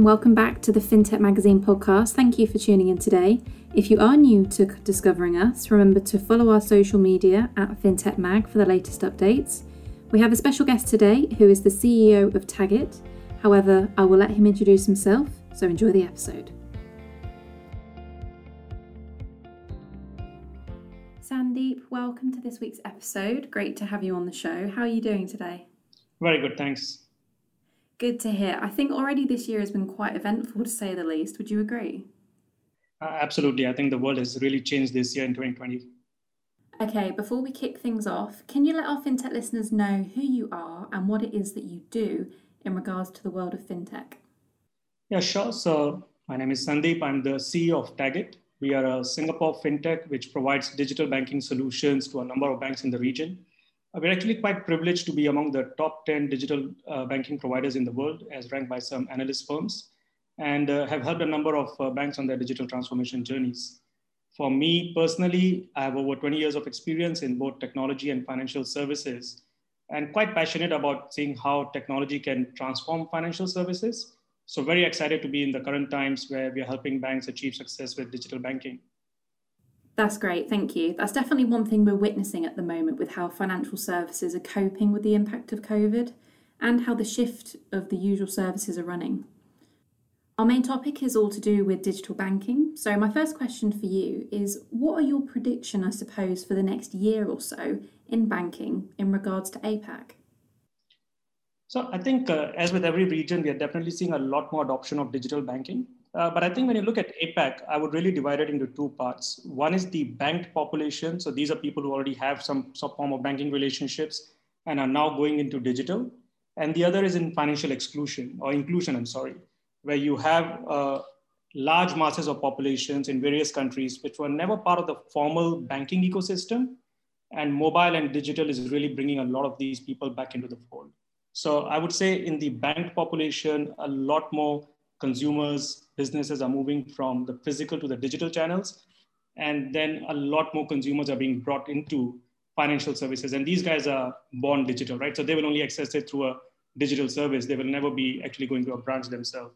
and welcome back to the FinTech Magazine podcast. Thank you for tuning in today. If you are new to discovering us, remember to follow our social media at FinTech Mag for the latest updates. We have a special guest today who is the CEO of Tagit. However, I will let him introduce himself, so enjoy the episode. Sandeep, welcome to this week's episode. Great to have you on the show. How are you doing today? Very good, thanks. Good to hear. I think already this year has been quite eventful to say the least. Would you agree? Uh, absolutely. I think the world has really changed this year in 2020. Okay, before we kick things off, can you let our fintech listeners know who you are and what it is that you do in regards to the world of fintech? Yeah, sure. So, my name is Sandeep. I'm the CEO of Tagit. We are a Singapore fintech which provides digital banking solutions to a number of banks in the region. We're actually quite privileged to be among the top 10 digital uh, banking providers in the world, as ranked by some analyst firms, and uh, have helped a number of uh, banks on their digital transformation journeys. For me personally, I have over 20 years of experience in both technology and financial services, and quite passionate about seeing how technology can transform financial services. So, very excited to be in the current times where we are helping banks achieve success with digital banking. That's great, thank you. That's definitely one thing we're witnessing at the moment with how financial services are coping with the impact of COVID and how the shift of the usual services are running. Our main topic is all to do with digital banking. So, my first question for you is what are your prediction, I suppose, for the next year or so in banking in regards to APAC? So, I think uh, as with every region, we are definitely seeing a lot more adoption of digital banking. Uh, but I think when you look at APAC, I would really divide it into two parts. One is the banked population. So these are people who already have some, some form of banking relationships and are now going into digital. And the other is in financial exclusion or inclusion, I'm sorry, where you have uh, large masses of populations in various countries which were never part of the formal banking ecosystem. And mobile and digital is really bringing a lot of these people back into the fold. So I would say in the banked population, a lot more consumers, businesses are moving from the physical to the digital channels. And then a lot more consumers are being brought into financial services. And these guys are born digital, right? So they will only access it through a digital service. They will never be actually going to a branch themselves.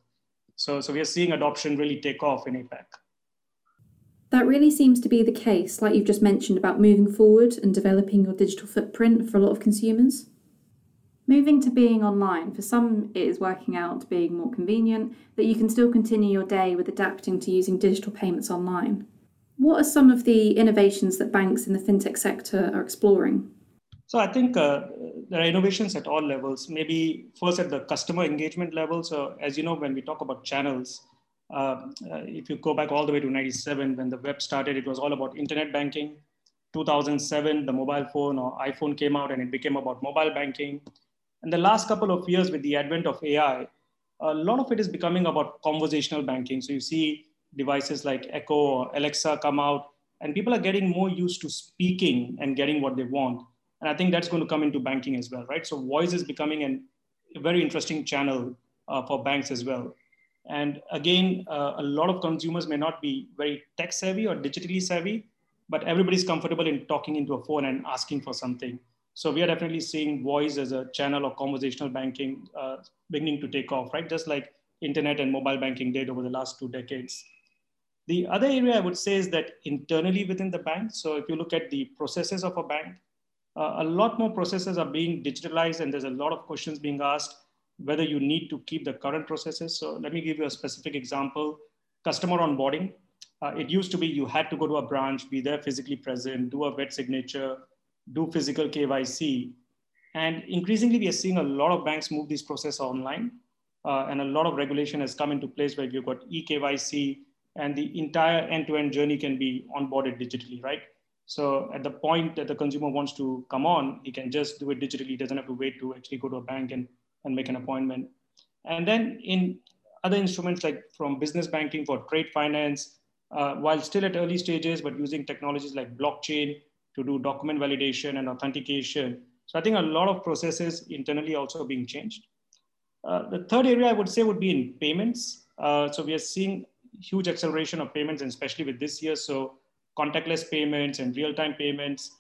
So, so we are seeing adoption really take off in APAC. That really seems to be the case, like you've just mentioned about moving forward and developing your digital footprint for a lot of consumers. Moving to being online, for some it is working out being more convenient, that you can still continue your day with adapting to using digital payments online. What are some of the innovations that banks in the fintech sector are exploring? So I think uh, there are innovations at all levels. Maybe first at the customer engagement level. So as you know, when we talk about channels, uh, uh, if you go back all the way to 97, when the web started, it was all about internet banking. 2007, the mobile phone or iPhone came out and it became about mobile banking. And the last couple of years with the advent of AI, a lot of it is becoming about conversational banking. So you see devices like Echo or Alexa come out, and people are getting more used to speaking and getting what they want. And I think that's going to come into banking as well, right? So voice is becoming an, a very interesting channel uh, for banks as well. And again, uh, a lot of consumers may not be very tech savvy or digitally savvy, but everybody's comfortable in talking into a phone and asking for something. So we are definitely seeing voice as a channel of conversational banking uh, beginning to take off, right? Just like internet and mobile banking did over the last two decades. The other area I would say is that internally within the bank, so if you look at the processes of a bank, uh, a lot more processes are being digitalized and there's a lot of questions being asked whether you need to keep the current processes. So let me give you a specific example, customer onboarding. Uh, it used to be you had to go to a branch, be there physically present, do a wet signature, do physical KYC. And increasingly, we are seeing a lot of banks move this process online. Uh, and a lot of regulation has come into place where you've got eKYC and the entire end-to-end journey can be onboarded digitally, right? So at the point that the consumer wants to come on, he can just do it digitally. He doesn't have to wait to actually go to a bank and, and make an appointment. And then in other instruments like from business banking for trade finance, uh, while still at early stages, but using technologies like blockchain to do document validation and authentication. So I think a lot of processes internally also being changed. Uh, the third area I would say would be in payments. Uh, so we are seeing huge acceleration of payments, and especially with this year. So contactless payments and real-time payments.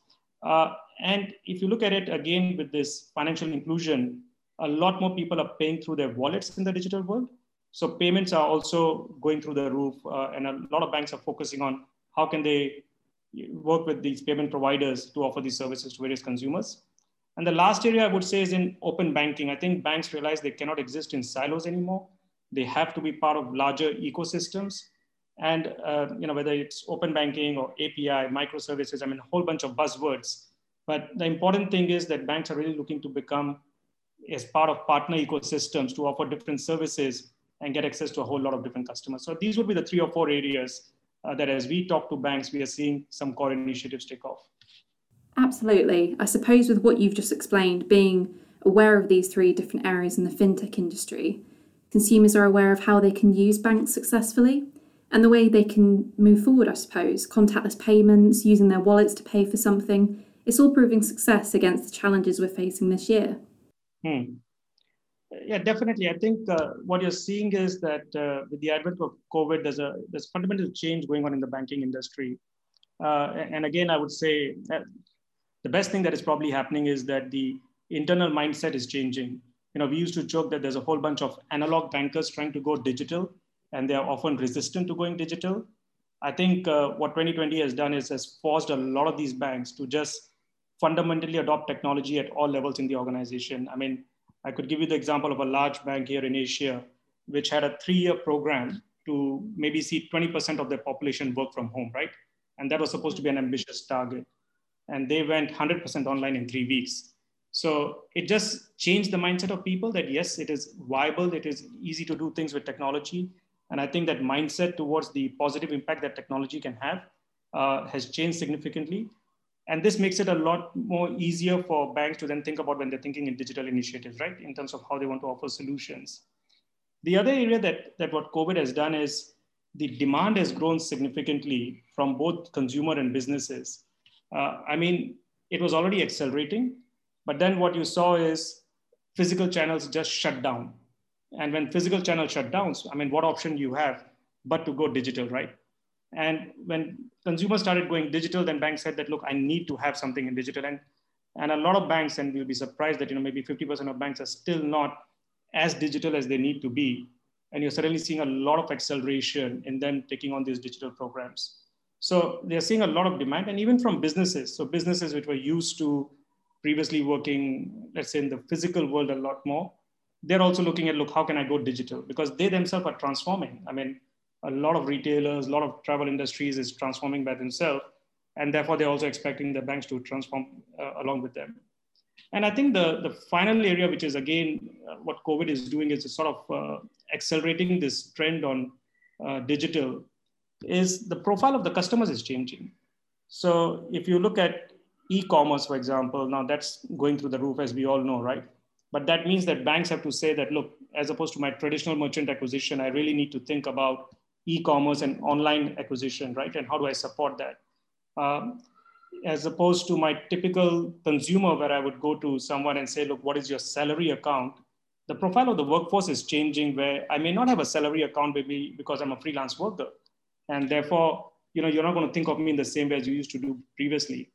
Uh, and if you look at it again with this financial inclusion, a lot more people are paying through their wallets in the digital world. So payments are also going through the roof, uh, and a lot of banks are focusing on how can they work with these payment providers to offer these services to various consumers. And the last area I would say is in open banking. I think banks realize they cannot exist in silos anymore. They have to be part of larger ecosystems. And uh, you know whether it's open banking or API, microservices, I mean a whole bunch of buzzwords. But the important thing is that banks are really looking to become as part of partner ecosystems to offer different services and get access to a whole lot of different customers. So these would be the three or four areas uh, that as we talk to banks, we are seeing some core initiatives take off. Absolutely. I suppose with what you've just explained, being aware of these three different areas in the fintech industry, consumers are aware of how they can use banks successfully and the way they can move forward, I suppose. Contactless payments, using their wallets to pay for something, it's all proving success against the challenges we're facing this year. Hmm. Yeah, definitely. I think uh, what you're seeing is that uh, with the advent of COVID, there's a there's fundamental change going on in the banking industry. Uh, and again, I would say the best thing that is probably happening is that the internal mindset is changing. You know, we used to joke that there's a whole bunch of analog bankers trying to go digital, and they are often resistant to going digital. I think uh, what 2020 has done is has forced a lot of these banks to just fundamentally adopt technology at all levels in the organization. I mean, I could give you the example of a large bank here in Asia, which had a three-year program to maybe see 20% of their population work from home, right? And that was supposed to be an ambitious target. And they went 100% online in three weeks. So it just changed the mindset of people that yes, it is viable, it is easy to do things with technology. And I think that mindset towards the positive impact that technology can have uh, has changed significantly. And this makes it a lot more easier for banks to then think about when they're thinking in digital initiatives, right? In terms of how they want to offer solutions. The other area that, that what COVID has done is the demand has grown significantly from both consumer and businesses. Uh, I mean, it was already accelerating, but then what you saw is physical channels just shut down. And when physical channels shut down, I mean, what option you have but to go digital, right? And when consumers started going digital, then banks said that, look, I need to have something in digital. And, and a lot of banks, and you'll be surprised that, you know, maybe 50% of banks are still not as digital as they need to be. And you're suddenly seeing a lot of acceleration in them taking on these digital programs. So they're seeing a lot of demand and even from businesses. So businesses which were used to previously working, let's say in the physical world a lot more, they're also looking at, look, how can I go digital? Because they themselves are transforming. I mean, a lot of retailers, a lot of travel industries is transforming by themselves. And therefore, they're also expecting the banks to transform uh, along with them. And I think the, the final area, which is again uh, what COVID is doing, is sort of uh, accelerating this trend on uh, digital, is the profile of the customers is changing. So if you look at e-commerce, for example, now that's going through the roof, as we all know, right? But that means that banks have to say that, look, as opposed to my traditional merchant acquisition, I really need to think about e-commerce and online acquisition, right? And how do I support that? Um, as opposed to my typical consumer where I would go to someone and say, look, what is your salary account? The profile of the workforce is changing where I may not have a salary account maybe because I'm a freelance worker. And therefore, you know, you're not going to think of me in the same way as you used to do previously.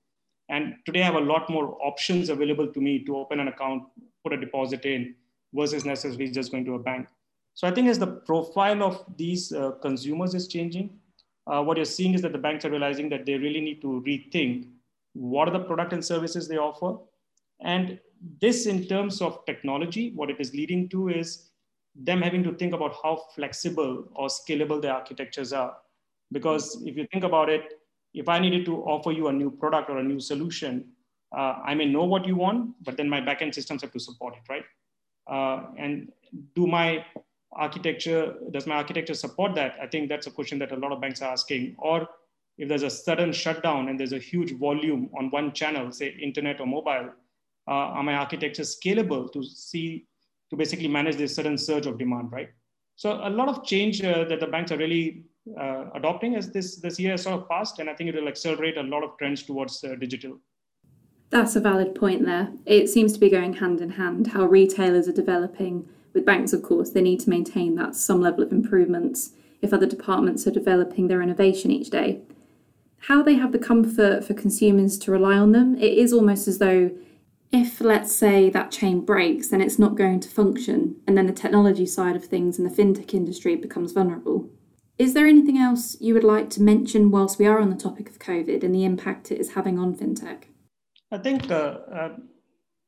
And today I have a lot more options available to me to open an account, put a deposit in versus necessarily just going to a bank. So I think as the profile of these uh, consumers is changing, uh, what you're seeing is that the banks are realizing that they really need to rethink what are the product and services they offer. And this in terms of technology, what it is leading to is them having to think about how flexible or scalable their architectures are. Because if you think about it, if I needed to offer you a new product or a new solution, uh, I may know what you want, but then my backend systems have to support it, right? Uh, and do my architecture, does my architecture support that? I think that's a question that a lot of banks are asking. Or if there's a sudden shutdown and there's a huge volume on one channel, say internet or mobile, uh, are my architecture scalable to see, to basically manage this sudden surge of demand, right? So a lot of change uh, that the banks are really uh, adopting as this, this year has sort of passed, and I think it will accelerate a lot of trends towards uh, digital. That's a valid point there. It seems to be going hand in hand how retailers are developing with banks, of course, they need to maintain that some level of improvements if other departments are developing their innovation each day. How they have the comfort for consumers to rely on them, it is almost as though if let's say that chain breaks, then it's not going to function, and then the technology side of things in the fintech industry becomes vulnerable. Is there anything else you would like to mention whilst we are on the topic of COVID and the impact it is having on fintech? I think uh, uh,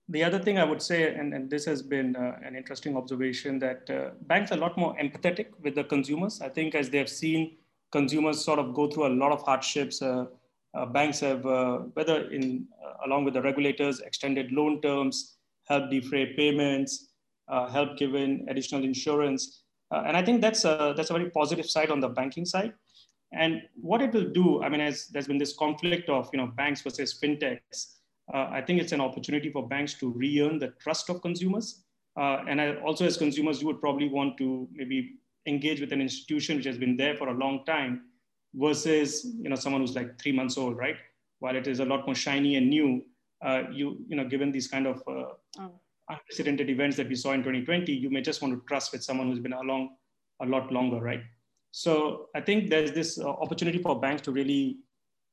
the other thing I would say, and, and this has been uh, an interesting observation, that uh, banks are a lot more empathetic with the consumers. I think as they have seen consumers sort of go through a lot of hardships, uh, uh, banks have, whether in along with the regulators, extended loan terms, help defray payments, help given additional insurance uh, and I think that's a, that's a very positive side on the banking side. And what it will do, I mean, as there's been this conflict of you know banks versus fintechs, uh, I think it's an opportunity for banks to re-earn the trust of consumers. Uh, and I, also, as consumers, you would probably want to maybe engage with an institution which has been there for a long time, versus you know someone who's like three months old, right? While it is a lot more shiny and new, uh, you you know given these kind of uh, oh unprecedented events that we saw in 2020, you may just want to trust with someone who's been along a lot longer, right? So I think there's this uh, opportunity for banks to really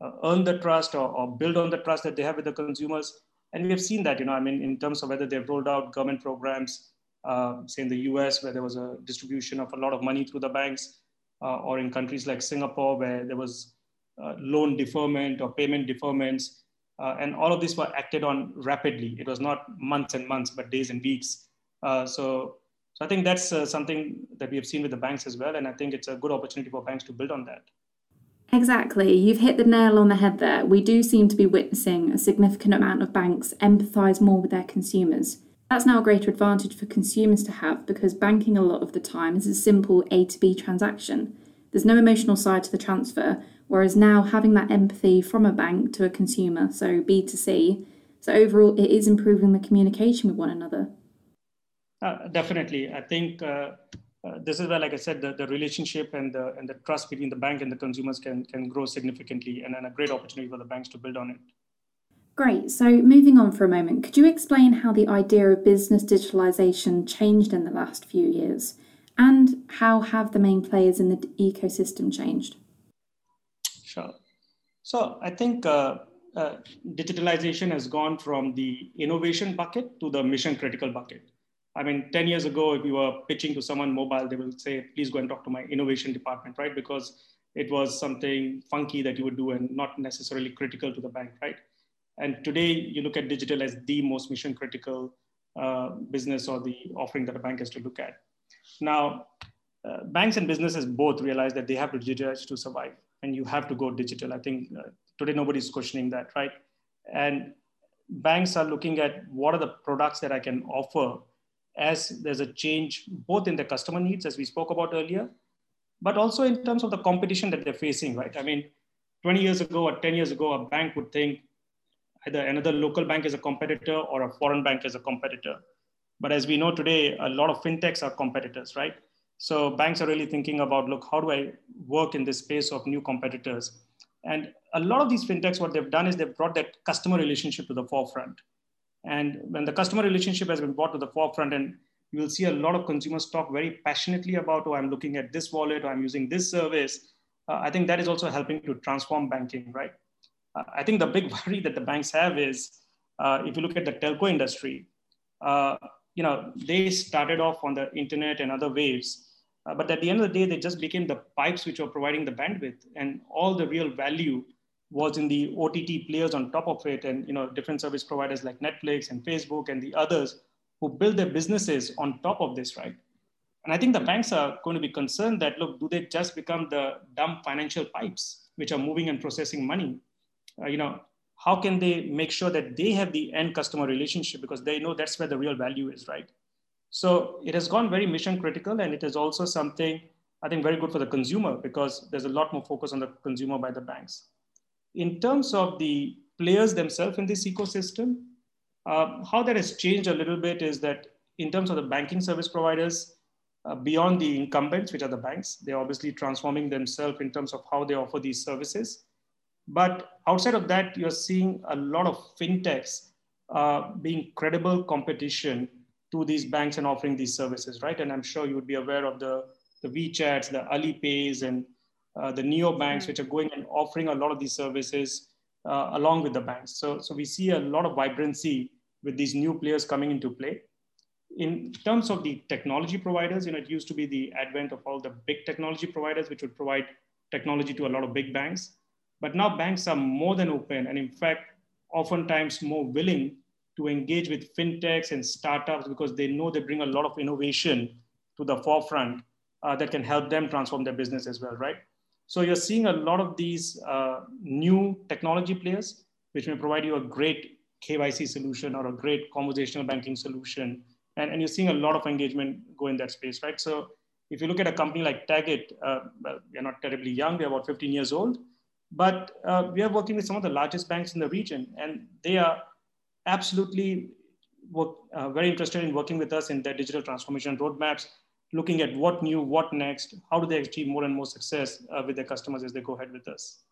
uh, earn the trust or, or, build on the trust that they have with the consumers. And we have seen that, you know, I mean, in terms of whether they've rolled out government programs, uh, say in the US, where there was a distribution of a lot of money through the banks, uh, or in countries like Singapore, where there was uh, loan deferment or payment deferments. Uh, and all of these were acted on rapidly. It was not months and months, but days and weeks. Uh, so, so I think that's uh, something that we have seen with the banks as well. And I think it's a good opportunity for banks to build on that. Exactly. You've hit the nail on the head there. We do seem to be witnessing a significant amount of banks empathise more with their consumers. That's now a greater advantage for consumers to have because banking a lot of the time is a simple A to B transaction. There's no emotional side to the transfer, Whereas now having that empathy from a bank to a consumer, so B to C, so overall it is improving the communication with one another. Uh, definitely. I think uh, this is where, like I said, the, the relationship and the, and the trust between the bank and the consumers can, can grow significantly and, and a great opportunity for the banks to build on it. Great. So, moving on for a moment, could you explain how the idea of business digitalization changed in the last few years? And how have the main players in the ecosystem changed? Sure. So I think uh, uh, digitalization has gone from the innovation bucket to the mission critical bucket. I mean, 10 years ago, if you were pitching to someone mobile, they will say, please go and talk to my innovation department, right? Because it was something funky that you would do and not necessarily critical to the bank, right? And today, you look at digital as the most mission critical uh, business or the offering that a bank has to look at. Now, uh, banks and businesses both realize that they have to digitize to survive and you have to go digital. I think uh, today nobody's questioning that, right? And banks are looking at what are the products that I can offer as there's a change both in the customer needs, as we spoke about earlier, but also in terms of the competition that they're facing, right? I mean, 20 years ago or 10 years ago, a bank would think either another local bank is a competitor or a foreign bank is a competitor. But as we know today, a lot of fintechs are competitors, right? So banks are really thinking about, look, how do I work in this space of new competitors? And a lot of these fintechs, what they've done is they've brought that customer relationship to the forefront. And when the customer relationship has been brought to the forefront, and you will see a lot of consumers talk very passionately about, oh, I'm looking at this wallet, or I'm using this service. Uh, I think that is also helping to transform banking, right? Uh, I think the big worry that the banks have is, uh, if you look at the telco industry, uh, you know, they started off on the internet and other waves, uh, but at the end of the day, they just became the pipes which were providing the bandwidth, and all the real value was in the OTT players on top of it, and you know different service providers like Netflix and Facebook and the others who build their businesses on top of this, right? And I think the banks are going to be concerned that look, do they just become the dumb financial pipes which are moving and processing money? Uh, you know, how can they make sure that they have the end customer relationship because they know that's where the real value is, right? So it has gone very mission critical and it is also something I think very good for the consumer because there's a lot more focus on the consumer by the banks. In terms of the players themselves in this ecosystem, uh, how that has changed a little bit is that in terms of the banking service providers, uh, beyond the incumbents, which are the banks, they're obviously transforming themselves in terms of how they offer these services. But outside of that, you're seeing a lot of fintechs uh, being credible competition to these banks and offering these services, right? And I'm sure you would be aware of the, the WeChats, the Alipays, and uh, the neo banks, which are going and offering a lot of these services uh, along with the banks. So, so we see a lot of vibrancy with these new players coming into play. In terms of the technology providers, you know, it used to be the advent of all the big technology providers, which would provide technology to a lot of big banks. But now banks are more than open, and in fact, oftentimes more willing to engage with fintechs and startups because they know they bring a lot of innovation to the forefront uh, that can help them transform their business as well, right? So you're seeing a lot of these uh, new technology players, which may provide you a great KYC solution or a great conversational banking solution. And, and you're seeing a lot of engagement go in that space, right? So if you look at a company like Tagit, uh, we're not terribly young, we're about 15 years old, but uh, we are working with some of the largest banks in the region, and they are absolutely work, uh, very interested in working with us in their digital transformation roadmaps, looking at what new, what next, how do they achieve more and more success uh, with their customers as they go ahead with us.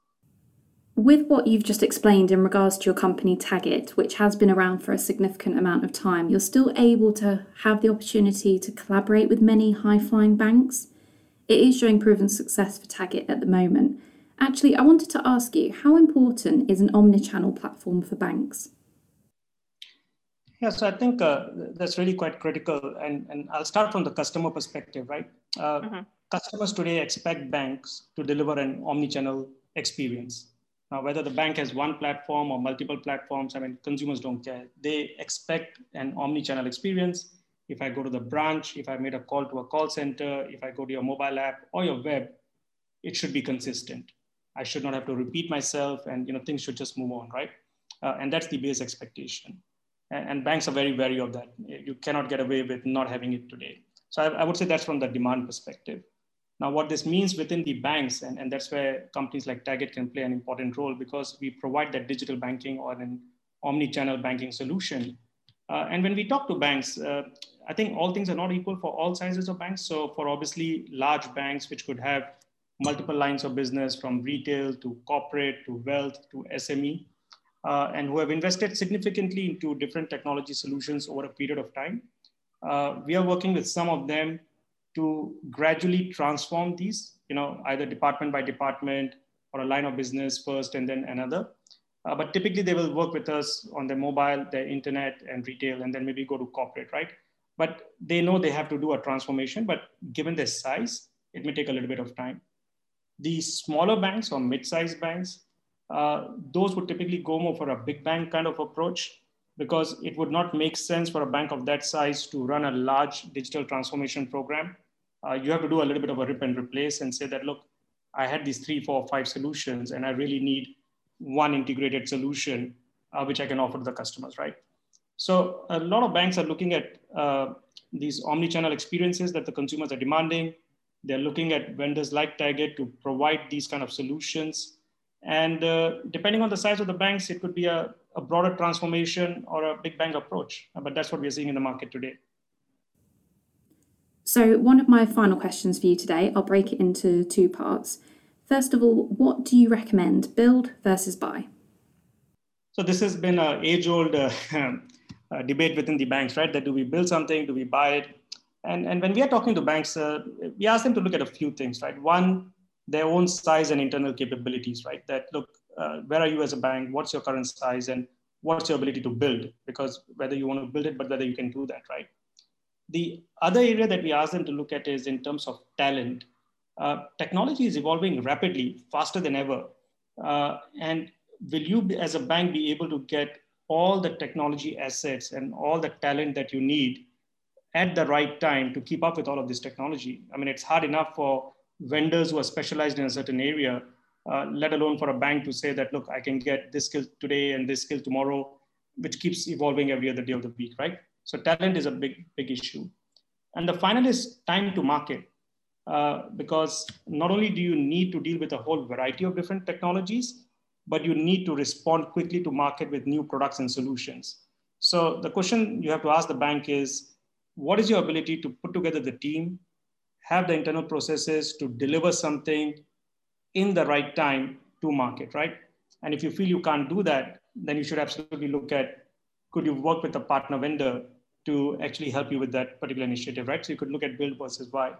With what you've just explained in regards to your company Tagit, which has been around for a significant amount of time, you're still able to have the opportunity to collaborate with many high flying banks. It is showing proven success for Tagit at the moment. Actually, I wanted to ask you how important is an omni-channel platform for banks? Yeah, so I think uh, that's really quite critical. And, and I'll start from the customer perspective, right? Uh, mm-hmm. Customers today expect banks to deliver an omni-channel experience. Now, whether the bank has one platform or multiple platforms, I mean, consumers don't care. They expect an omni-channel experience. If I go to the branch, if I made a call to a call center, if I go to your mobile app or your web, it should be consistent. I should not have to repeat myself, and you know things should just move on, right? Uh, and that's the base expectation. And, banks are very wary of that. You cannot get away with not having it today. So I, I would say that's from the demand perspective. Now, what this means within the banks, and, and that's where companies like Tagit can play an important role because we provide that digital banking or an omni-channel banking solution. Uh, and when we talk to banks, uh, I think all things are not equal for all sizes of banks. So for obviously large banks, which could have multiple lines of business from retail to corporate to wealth to SME, uh, and who have invested significantly into different technology solutions over a period of time. Uh, we are working with some of them to gradually transform these, you know, either department by department or a line of business first and then another. Uh, but typically they will work with us on their mobile, their internet and retail, and then maybe go to corporate, right? But they know they have to do a transformation, but given their size, it may take a little bit of time. The smaller banks or mid-sized banks, uh, those would typically go more for a big bang kind of approach because it would not make sense for a bank of that size to run a large digital transformation program uh, you have to do a little bit of a rip and replace and say that, look, I had these three, four, five solutions, and I really need one integrated solution uh, which I can offer to the customers, right? So a lot of banks are looking at uh, these omni-channel experiences that the consumers are demanding. They're looking at vendors like Tagit to provide these kind of solutions. And uh, depending on the size of the banks, it could be a, a broader transformation or a big bang approach. But that's what we're seeing in the market today. So, one of my final questions for you today, I'll break it into two parts. First of all, what do you recommend, build versus buy? So, this has been an age old uh, uh, debate within the banks, right? That do we build something, do we buy it? And, and when we are talking to banks, uh, we ask them to look at a few things, right? One, their own size and internal capabilities, right? That look, uh, where are you as a bank? What's your current size? And what's your ability to build? Because whether you want to build it, but whether you can do that, right? The other area that we ask them to look at is in terms of talent. Uh, technology is evolving rapidly, faster than ever. Uh, and will you, as a bank, be able to get all the technology assets and all the talent that you need at the right time to keep up with all of this technology? I mean, it's hard enough for vendors who are specialized in a certain area, uh, let alone for a bank to say that, look, I can get this skill today and this skill tomorrow, which keeps evolving every other day of the week, right? So talent is a big, big issue. And the final is time to market. Uh, because not only do you need to deal with a whole variety of different technologies, but you need to respond quickly to market with new products and solutions. So the question you have to ask the bank is, what is your ability to put together the team, have the internal processes to deliver something in the right time to market, right? And if you feel you can't do that, then you should absolutely look at, could you work with a partner vendor to actually help you with that particular initiative, right? So you could look at build versus buy.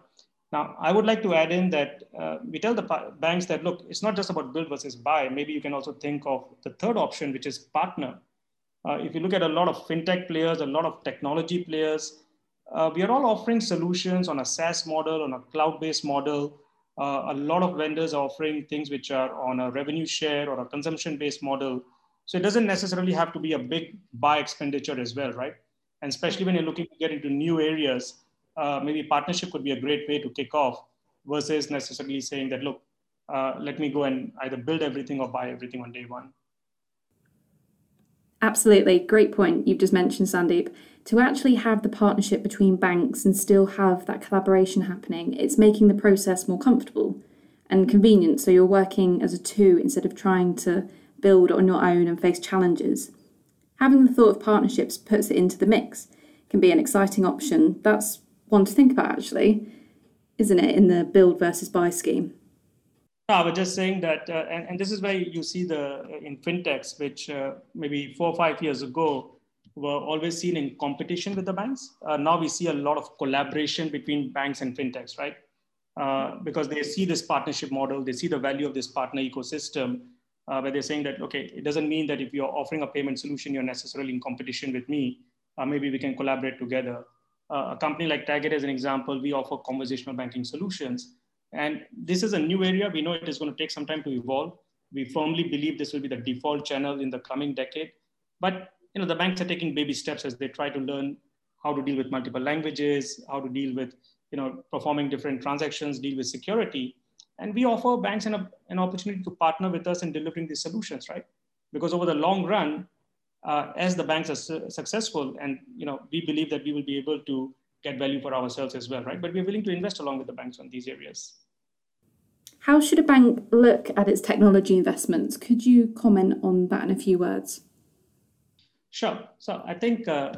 Now, I would like to add in that uh, we tell the banks that, look, it's not just about build versus buy. Maybe you can also think of the third option, which is partner. Uh, if you look at a lot of fintech players, a lot of technology players, uh, we are all offering solutions on a SaaS model, on a cloud-based model. Uh, a lot of vendors are offering things which are on a revenue share or a consumption-based model. So it doesn't necessarily have to be a big buy expenditure as well, right? And especially when you're looking to get into new areas, uh, maybe partnership could be a great way to kick off versus necessarily saying that, look, uh, let me go and either build everything or buy everything on day one. Absolutely. Great point you've just mentioned, Sandeep. To actually have the partnership between banks and still have that collaboration happening, it's making the process more comfortable and convenient. So you're working as a two instead of trying to build on your own and face challenges. Having the thought of partnerships puts it into the mix, can be an exciting option. That's one to think about, actually, isn't it, in the build versus buy scheme? No, I was just saying that, uh, and, and this is where you see the uh, in fintechs, which uh, maybe four or five years ago were always seen in competition with the banks. Uh, now we see a lot of collaboration between banks and fintechs, right? Uh, because they see this partnership model, they see the value of this partner ecosystem, uh, where they're saying that, okay, it doesn't mean that if you're offering a payment solution, you're necessarily in competition with me. maybe we can collaborate together. a company like Tagit, as an example, we offer conversational banking solutions and this is a new area. We know it is going to take some time to evolve. We firmly believe this will be the default channel in the coming decade. But you know, the banks are taking baby steps as they try to learn how to deal with multiple languages, how to deal with you know, performing different transactions, deal with security. And we offer banks an, an opportunity to partner with us in delivering these solutions, right? Because over the long run, uh, as the banks are su successful, and you know, we believe that we will be able to get value for ourselves as well, right? But we're willing to invest along with the banks on these areas. How should a bank look at its technology investments? Could you comment on that in a few words? Sure. So I think uh,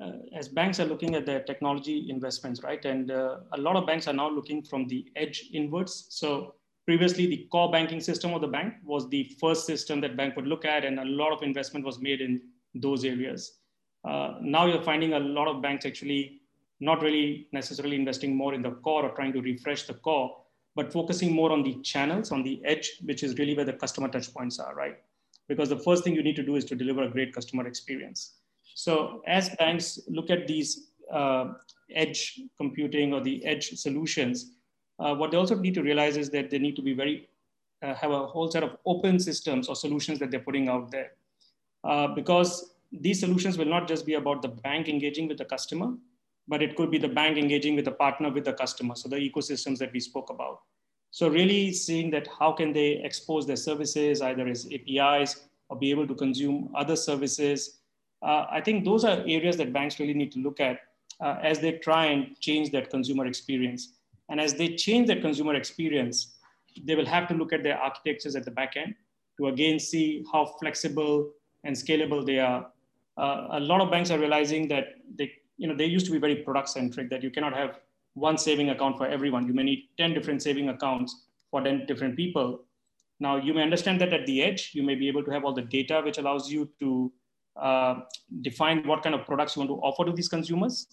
uh, as banks are looking at their technology investments, right, and uh, a lot of banks are now looking from the edge inwards. So previously, the core banking system of the bank was the first system that bank would look at, and a lot of investment was made in those areas. Uh, now you're finding a lot of banks actually not really necessarily investing more in the core or trying to refresh the core, but focusing more on the channels, on the edge, which is really where the customer touch points are, right? Because the first thing you need to do is to deliver a great customer experience. So as banks look at these uh, edge computing or the edge solutions, uh, what they also need to realize is that they need to be very, uh, have a whole set of open systems or solutions that they're putting out there. Uh, because these solutions will not just be about the bank engaging with the customer, but it could be the bank engaging with a partner with the customer. So the ecosystems that we spoke about. So really seeing that how can they expose their services either as APIs or be able to consume other services. Uh, I think those are areas that banks really need to look at uh, as they try and change that consumer experience. And as they change that consumer experience, they will have to look at their architectures at the back end to again see how flexible and scalable they are. Uh, a lot of banks are realizing that they you know, they used to be very product centric that you cannot have one saving account for everyone. You may need 10 different saving accounts for 10 different people. Now, you may understand that at the edge, you may be able to have all the data which allows you to uh, define what kind of products you want to offer to these consumers.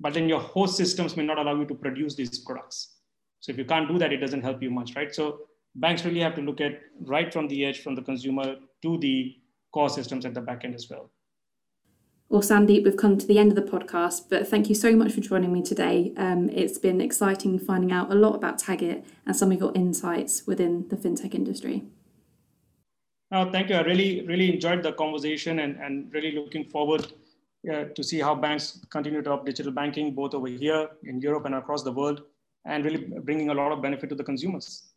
But then your host systems may not allow you to produce these products. So if you can't do that, it doesn't help you much, right? So banks really have to look at right from the edge, from the consumer to the core systems at the back end as well. Well, Sandeep, we've come to the end of the podcast, but thank you so much for joining me today. Um, it's been exciting finding out a lot about Tagit and some of your insights within the fintech industry. Oh, thank you. I really, really enjoyed the conversation and, and really looking forward uh, to see how banks continue to adopt digital banking, both over here in Europe and across the world, and really bringing a lot of benefit to the consumers.